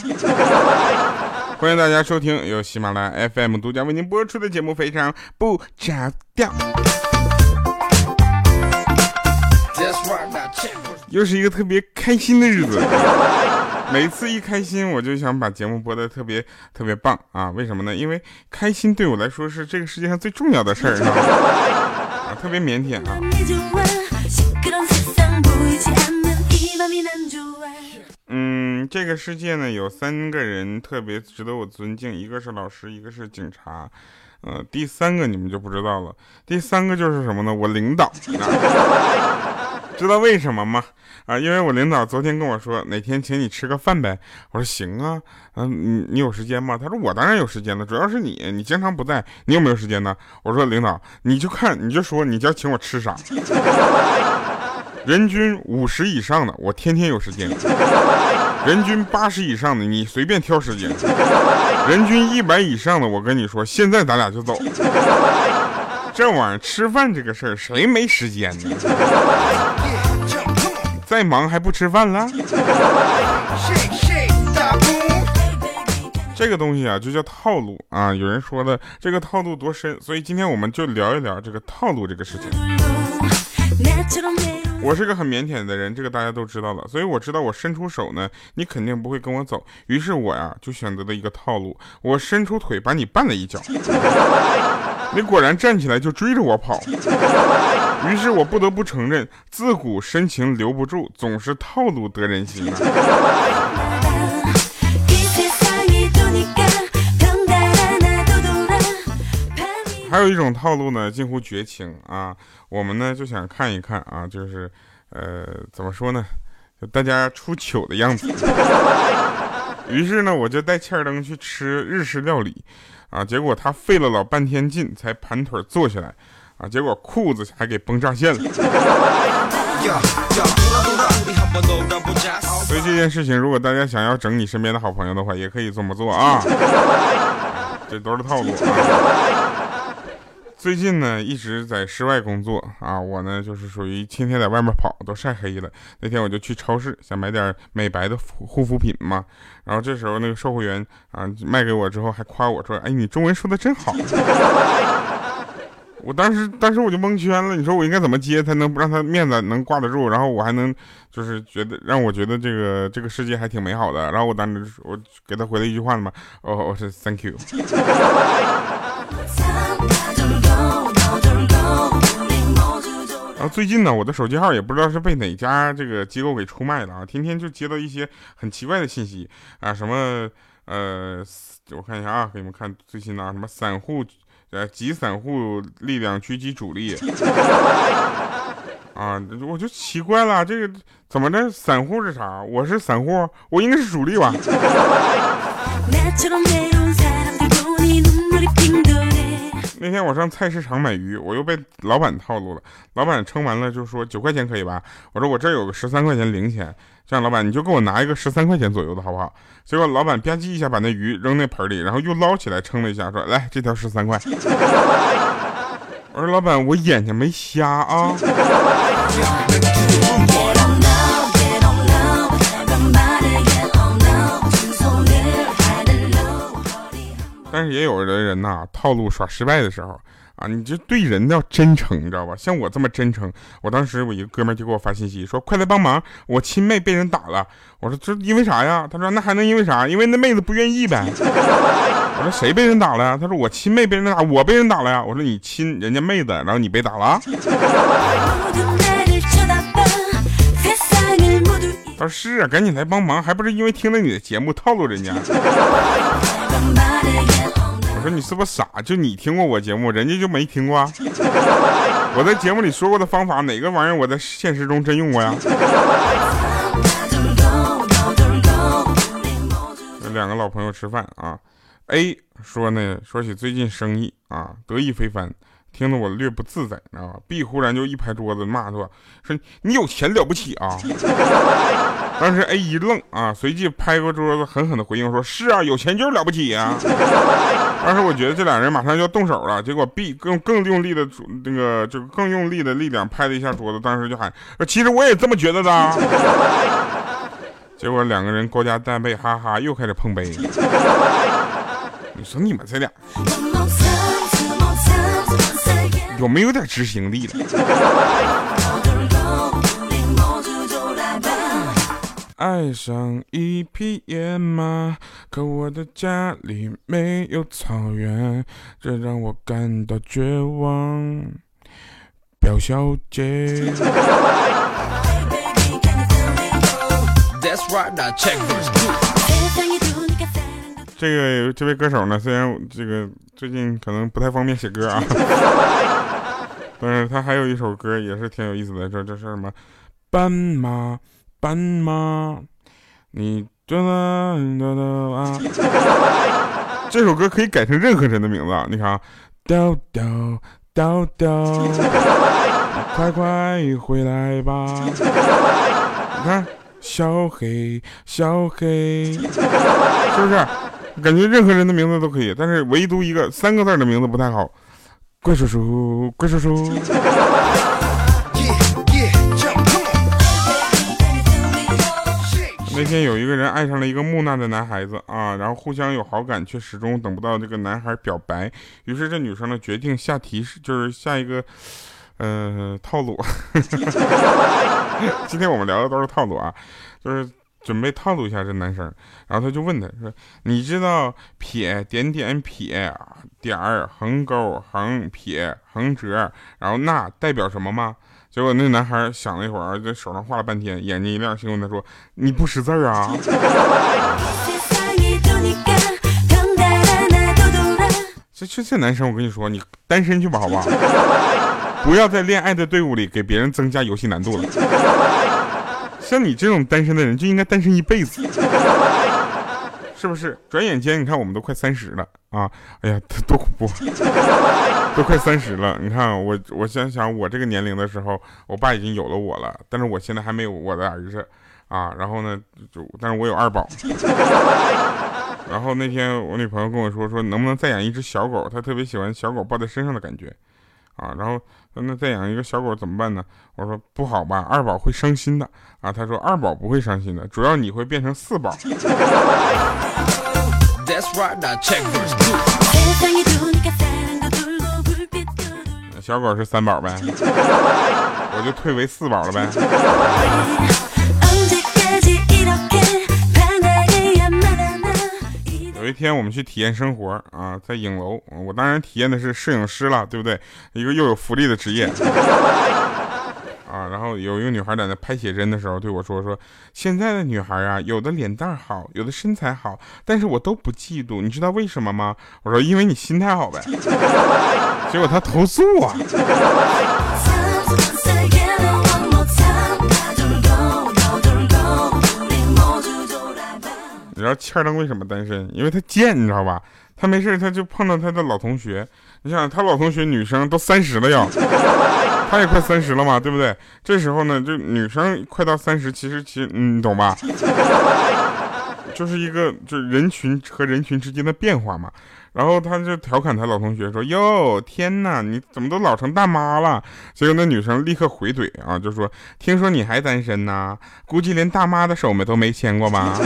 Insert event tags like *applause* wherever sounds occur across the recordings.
*laughs* 欢迎大家收听由喜马拉雅 FM 独家为您播出的节目《非常不着调》。又是一个特别开心的日子，每次一开心，我就想把节目播的特别特别棒啊！为什么呢？因为开心对我来说是这个世界上最重要的事儿啊！特别腼腆啊。这个世界呢有三个人特别值得我尊敬，一个是老师，一个是警察，呃，第三个你们就不知道了。第三个就是什么呢？我领导，*laughs* 知道为什么吗？啊，因为我领导昨天跟我说哪天请你吃个饭呗。我说行啊，嗯，你你有时间吗？他说我当然有时间了，主要是你，你经常不在，你有没有时间呢？我说领导，你就看你就说你要请我吃啥。人均五十以上的，我天天有时间；人均八十以上的，你随便挑时间；人均一百以上的，我跟你说，现在咱俩就走。这玩意儿吃饭这个事儿，谁没时间呢？再忙还不吃饭了？这个东西啊，就叫套路啊。有人说的这个套路多深，所以今天我们就聊一聊这个套路这个事情。我是个很腼腆的人，这个大家都知道了，所以我知道我伸出手呢，你肯定不会跟我走。于是我呀就选择了一个套路，我伸出腿把你绊了一脚，*laughs* 你果然站起来就追着我跑。于是我不得不承认，自古深情留不住，总是套路得人心啊。有一种套路呢，近乎绝情啊！我们呢就想看一看啊，就是，呃，怎么说呢，就大家出糗的样子。*laughs* 于是呢，我就带欠儿登去吃日式料理，啊，结果他费了老半天劲才盘腿坐下来，啊，结果裤子还给崩炸线了。所以这件事情，如果大家想要整你身边的好朋友的话，也可以这么做啊。这都是套路啊。最近呢，一直在室外工作啊，我呢就是属于天天在外面跑，都晒黑了。那天我就去超市想买点美白的护肤品嘛，然后这时候那个售货员啊卖给我之后还夸我说：“哎，你中文说的真好。” *laughs* 我当时当时我就蒙圈了，你说我应该怎么接才能让他面子能挂得住，然后我还能就是觉得让我觉得这个这个世界还挺美好的。然后我当时我给他回了一句话嘛，哦，我是 Thank you。*laughs* 然后最近呢，我的手机号也不知道是被哪家这个机构给出卖了啊，天天就接到一些很奇怪的信息啊，什么呃，我看一下啊，给你们看最新的啊，什么散户呃，集散户力量狙击主力啊，我就奇怪了，这个怎么的？散户是啥？我是散户，我应该是主力吧？*laughs* 那天我上菜市场买鱼，我又被老板套路了。老板称完了就说九块钱可以吧？我说我这有个十三块钱零钱，这样老板你就给我拿一个十三块钱左右的好不好？结果老板吧唧一下把那鱼扔那盆里，然后又捞起来称了一下，说来这条十三块。*laughs* 我说老板我眼睛没瞎啊。*laughs* 但是也有的人呐，套路耍失败的时候啊，你就对人要真诚，你知道吧？像我这么真诚，我当时我一个哥们就给我发信息说：“快来帮忙，我亲妹被人打了。”我说：“这因为啥呀？”他说：“那还能因为啥？因为那妹子不愿意呗。”我说：“谁被人打了？”他说：“我亲妹被人打，我被人打了呀。”我说：“你亲人家妹子，然后你被打了？”他说：“是啊，赶紧来帮忙，还不是因为听了你的节目套路人家。”我说你是不是傻？就你听过我节目，人家就没听过。*laughs* 我在节目里说过的方法，哪个玩意儿我在现实中真用过呀？有两个老朋友吃饭啊，A 说呢，说起最近生意啊，得意非凡。听得我略不自在，你知道吧？B 忽然就一拍桌子骂说：“说你有钱了不起啊！” *laughs* 当时 A 一愣啊，随即拍过桌子，狠狠的回应说：“是啊，有钱就是了不起啊！”当时我觉得这俩人马上就要动手了，结果 B 更更用力的那个就更用力的力量拍了一下桌子，当时就喊：“其实我也这么觉得的。”结果两个人勾肩搭背，哈哈，又开始碰杯。*laughs* 你说你们这俩有没有点执行力了？爱上一匹野马，可我的家里没有草原，这让我感到绝望。表小姐。*laughs* 这个这位歌手呢，虽然这个最近可能不太方便写歌啊，*laughs* 但是他还有一首歌也是挺有意思的，这这是什么？斑马。斑马，你哒哒哒哒啊！*laughs* 这首歌可以改成任何人的名字啊。你看啊，叨叨叨叨，快快回来吧！你看，小黑小黑，是不是？感觉任何人的名字都可以，但是唯独一个三个字的名字不太好。怪叔叔，怪叔叔。那天有一个人爱上了一个木讷的男孩子啊，然后互相有好感，却始终等不到这个男孩表白。于是这女生呢决定下提示，就是下一个，呃，套路。*laughs* 今天我们聊的都是套路啊，就是准备套路一下这男生。然后他就问他说：“你知道撇点点撇点儿横勾横撇横折，然后捺代表什么吗？”结果那男孩想了一会儿，在手上画了半天，眼睛一亮，心问他说：“你不识字啊？” *laughs* 这这这男生，我跟你说，你单身去吧，好不好？*laughs* 不要在恋爱的队伍里给别人增加游戏难度了。像你这种单身的人，就应该单身一辈子。*laughs* 是不是？转眼间，你看我们都快三十了啊！哎呀，多恐怖，都快三十了。你看我，我想想，我这个年龄的时候，我爸已经有了我了，但是我现在还没有我的儿子啊。然后呢，就但是我有二宝。然后那天我女朋友跟我说，说能不能再养一只小狗？她特别喜欢小狗抱在身上的感觉。啊，然后那再养一个小狗怎么办呢？我说不好吧，二宝会伤心的啊。他说二宝不会伤心的，主要你会变成四宝。*laughs* 小狗是三宝呗，我就退为四宝了呗。一天我们去体验生活啊，在影楼，我当然体验的是摄影师了，对不对？一个又有福利的职业 *laughs* 啊。然后有一个女孩在那拍写真的时候对我说：“说现在的女孩啊，有的脸蛋好，有的身材好，但是我都不嫉妒，你知道为什么吗？”我说：“因为你心态好呗。*laughs* ”结果她投诉啊。你知道欠灯为什么单身？因为他贱，你知道吧？他没事他就碰到他的老同学。你想，他老同学女生都三十了要，他也快三十了嘛，对不对？这时候呢，就女生快到三十，其实其实你懂吧？就是一个就是人群和人群之间的变化嘛。然后他就调侃他老同学说：“哟，天哪，你怎么都老成大妈了？”结果那女生立刻回怼啊，就说：“听说你还单身呢，估计连大妈的手没都没牵过吧？”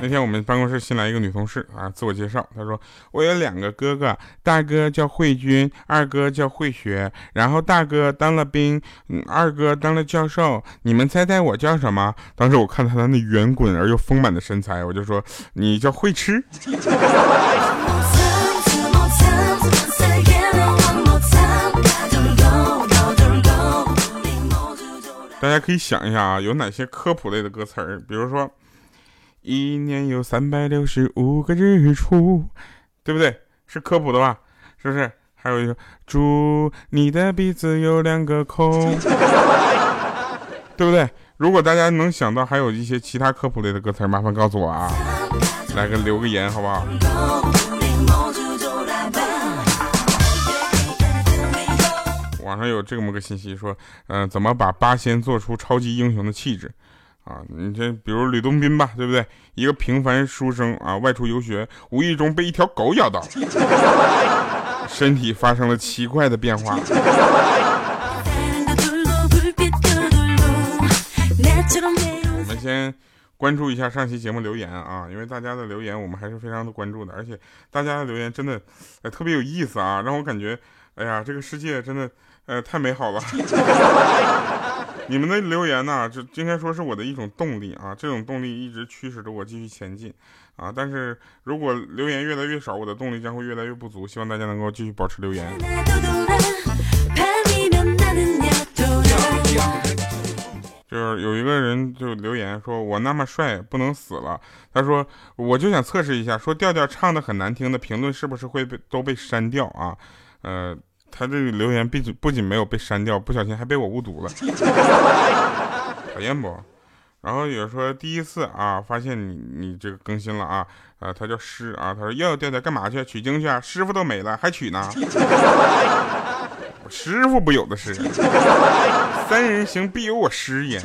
那天我们办公室新来一个女同事啊，自我介绍，她说我有两个哥哥，大哥叫慧君，二哥叫慧学，然后大哥当了兵，嗯，二哥当了教授，你们猜猜我叫什么？当时我看他的那圆滚而又丰满的身材，我就说你叫慧吃。*laughs* 大家可以想一下啊，有哪些科普类的歌词儿，比如说。一年有三百六十五个日出，对不对？是科普的吧？是不是？还有一个，祝你的鼻子有两个孔，对不对？如果大家能想到还有一些其他科普类的歌词，麻烦告诉我啊，来个留个言好不好？网上有这么个信息说，嗯，怎么把八仙做出超级英雄的气质？啊，你这比如吕洞宾吧，对不对？一个平凡书生啊，外出游学，无意中被一条狗咬到，*laughs* 身体发生了奇怪的变化。我们先关注一下上期节目留言啊，因为大家的留言我们还是非常的关注的，而且大家的留言真的呃特别有意思啊，让我感觉哎呀，这个世界真的呃太美好了。*laughs* 你们的留言呢，这应该说是我的一种动力啊，这种动力一直驱使着我继续前进啊。但是如果留言越来越少，我的动力将会越来越不足。希望大家能够继续保持留言。就是有一个人就留言说：“我那么帅，不能死了。”他说：“我就想测试一下，说调调唱的很难听的评论是不是会被都被删掉啊？”呃。他这个留言不仅不仅没有被删掉，不小心还被我误读了，*laughs* 讨厌不？然后有人说第一次啊，发现你你这个更新了啊，呃，他叫师啊，他说要调调干嘛去？取经去啊？师傅都没了，还取呢？*laughs* 我师傅不有的是，三人行必有我师焉。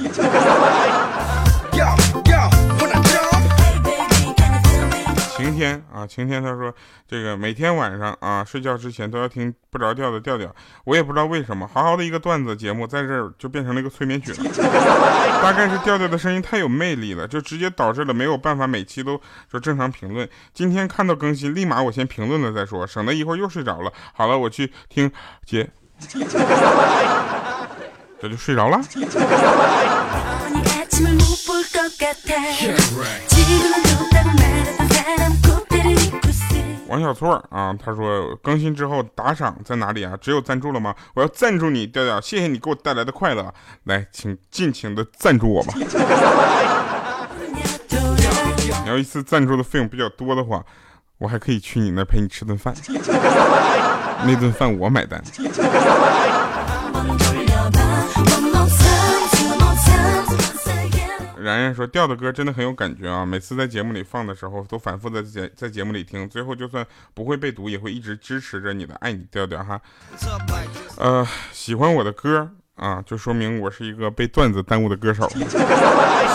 天啊，晴天，他说这个每天晚上啊睡觉之前都要听不着调的调调，我也不知道为什么，好好的一个段子节目在这儿就变成了一个催眠曲了。*laughs* 大概是调调的声音太有魅力了，就直接导致了没有办法每期都就正常评论。今天看到更新，立马我先评论了再说，省得一会儿又睡着了。好了，我去听姐，这就睡着了。*laughs* 王小错啊，他说更新之后打赏在哪里啊？只有赞助了吗？我要赞助你，调调，谢谢你给我带来的快乐。来，请尽情的赞助我吧。你要一次赞助的费用比较多的话，我还可以去你那陪你吃顿饭，那顿饭我买单。然然说调的歌真的很有感觉啊！每次在节目里放的时候，都反复在节在节目里听，最后就算不会被读，也会一直支持着你的，爱你调调哈。呃，喜欢我的歌啊，就说明我是一个被段子耽误的歌手；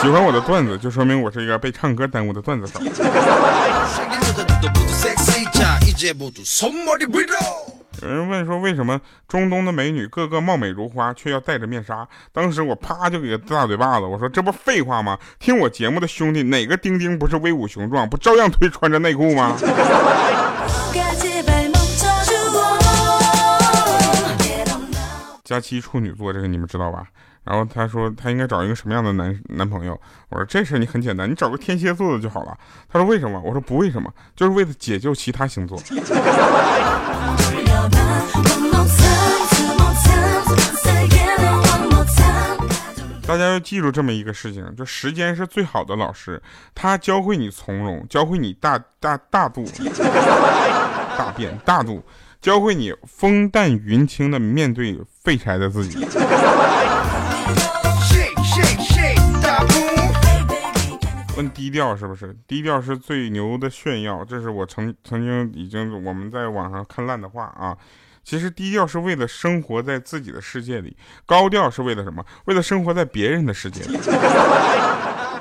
喜欢我的段子，就说明我是一个被唱歌耽误的段子手。*laughs* 有人问说，为什么中东的美女个个貌美如花，却要戴着面纱？当时我啪就给个大嘴巴子，我说这不废话吗？听我节目的兄弟，哪个丁丁不是威武雄壮，不照样推穿着内裤吗？*laughs* 佳期处女座，这个你们知道吧？然后他说他应该找一个什么样的男男朋友？我说这事你很简单，你找个天蝎座的就好了。他说为什么？我说不为什么，就是为了解救其他星座。大家要记住这么一个事情，就时间是最好的老师，他教会你从容，教会你大大大度，大变大度，教会你风淡云轻的面对废柴的自己。问低调是不是？低调是最牛的炫耀，这是我曾曾经已经我们在网上看烂的话啊。其实低调是为了生活在自己的世界里，高调是为了什么？为了生活在别人的世界里，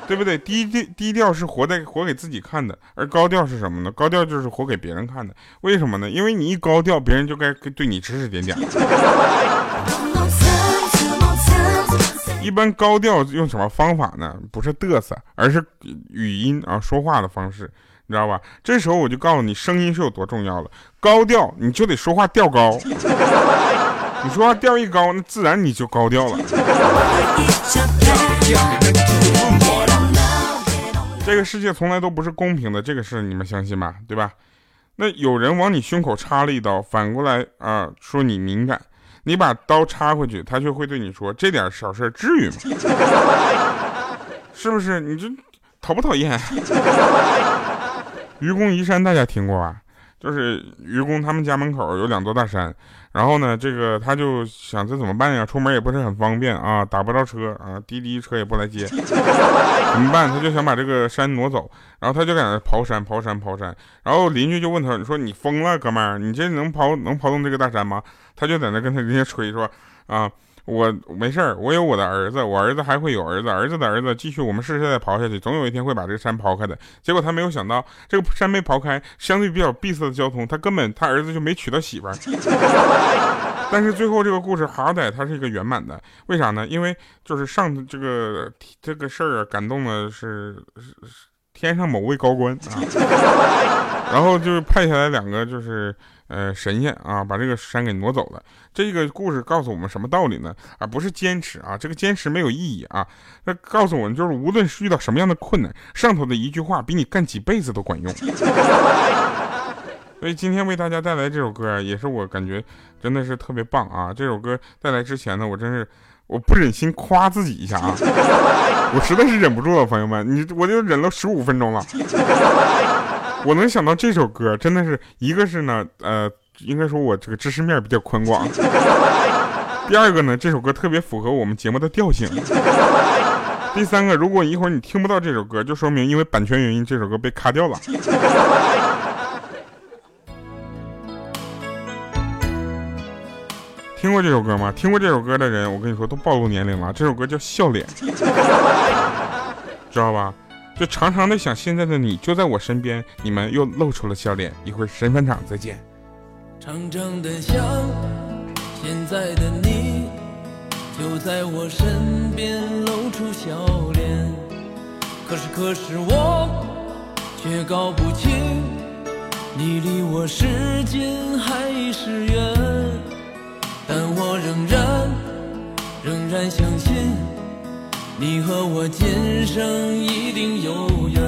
对不对？低低低调是活在活给自己看的，而高调是什么呢？高调就是活给别人看的。为什么呢？因为你一高调，别人就该对你指指点点。一般高调用什么方法呢？不是嘚瑟，而是语音啊，说话的方式。你知道吧？这时候我就告诉你，声音是有多重要了。高调，你就得说话调高。你说话调一高，那自然你就高调了。这个世界从来都不是公平的，这个事你们相信吧？对吧？那有人往你胸口插了一刀，反过来啊说你敏感，你把刀插回去，他却会对你说：“这点小事至于吗？” *laughs* 是不是？你这讨不讨厌？*laughs* 愚公移山，大家听过吧？就是愚公他们家门口有两座大山，然后呢，这个他就想这怎么办呀？出门也不是很方便啊，打不着车啊，滴滴车也不来接，*laughs* 怎么办？他就想把这个山挪走，然后他就在那刨山、刨山、刨山。然后邻居就问他：“你说你疯了，哥们儿？你这能刨能刨动这个大山吗？”他就在那跟他人家吹说：“啊。”我没事儿，我有我的儿子，我儿子还会有儿子，儿子的儿子继续我们世世代代刨下去，总有一天会把这个山刨开的。结果他没有想到，这个山没刨开，相对比较闭塞的交通，他根本他儿子就没娶到媳妇儿。*laughs* 但是最后这个故事好歹它是一个圆满的，为啥呢？因为就是上这个这个事儿啊，感动的是是天上某位高官啊，*laughs* 然后就是派下来两个就是呃神仙啊，把这个山给挪走了。这个故事告诉我们什么道理呢？啊不是坚持啊，这个坚持没有意义啊。那告诉我们就是，无论是遇到什么样的困难，上头的一句话比你干几辈子都管用。*laughs* 所以今天为大家带来这首歌，也是我感觉真的是特别棒啊！这首歌带来之前呢，我真是我不忍心夸自己一下啊，*laughs* 我实在是忍不住了，朋友们，你我就忍了十五分钟了。我能想到这首歌，真的是一个是呢，呃，应该说我这个知识面比较宽广。第二个呢，这首歌特别符合我们节目的调性。第三个，如果一会儿你听不到这首歌，就说明因为版权原因，这首歌被卡掉了。听过这首歌吗？听过这首歌的人，我跟你说都暴露年龄了。这首歌叫《笑脸》，*laughs* 知道吧？就常常的想，现在的你就在我身边，你们又露出了笑脸。一会儿神返场，再见。常常的想，现在的你就在我身边，露出笑脸。可是，可是我却搞不清，你离我是近还是远。但我仍然仍然相信，你和我今生一定有缘。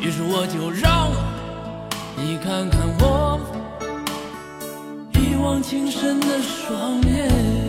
于是我就让你看看我一往情深的双眼。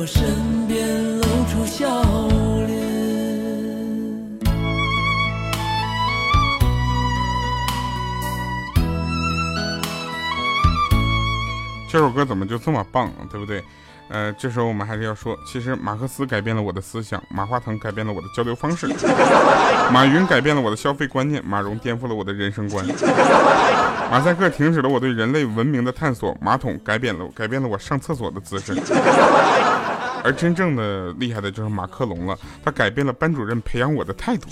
我身边，露出笑脸。这首歌怎么就这么棒，对不对？呃，这时候我们还是要说，其实马克思改变了我的思想，马化腾改变了我的交流方式，马云改变了我的消费观念，马蓉颠覆了我的人生观，马赛克停止了我对人类文明的探索，马桶改变了改变了我上厕所的姿势。而真正的厉害的就是马克龙了，他改变了班主任培养我的态度。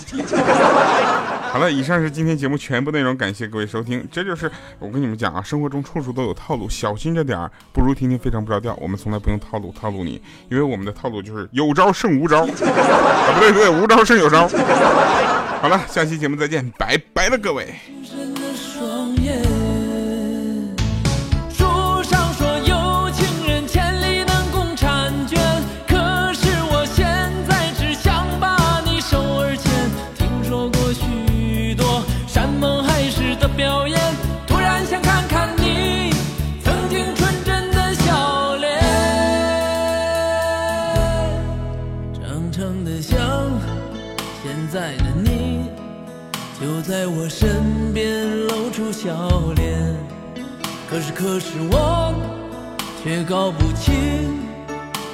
好了，以上是今天节目全部内容，感谢各位收听。这就是我跟你们讲啊，生活中处处都有套路，小心着点儿，不如听听非常不着调。我们从来不用套路套路你，因为我们的套路就是有招胜无招。啊，不对不对，无招胜有招。好了，下期节目再见，拜拜了各位。可是我却搞不清，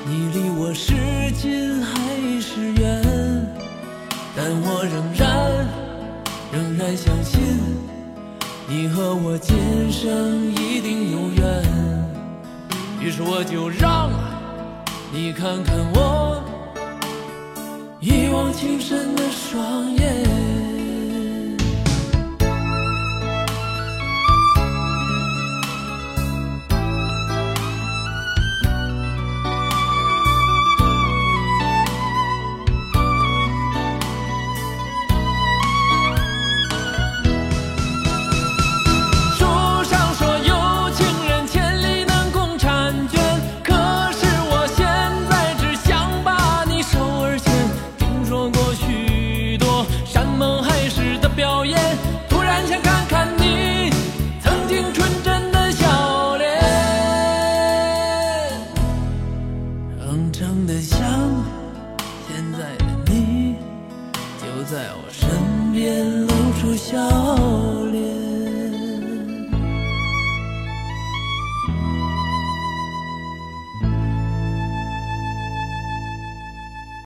你离我是近还是远。但我仍然仍然相信，你和我今生一定有缘。于是我就让你看看我一往情深的双眼。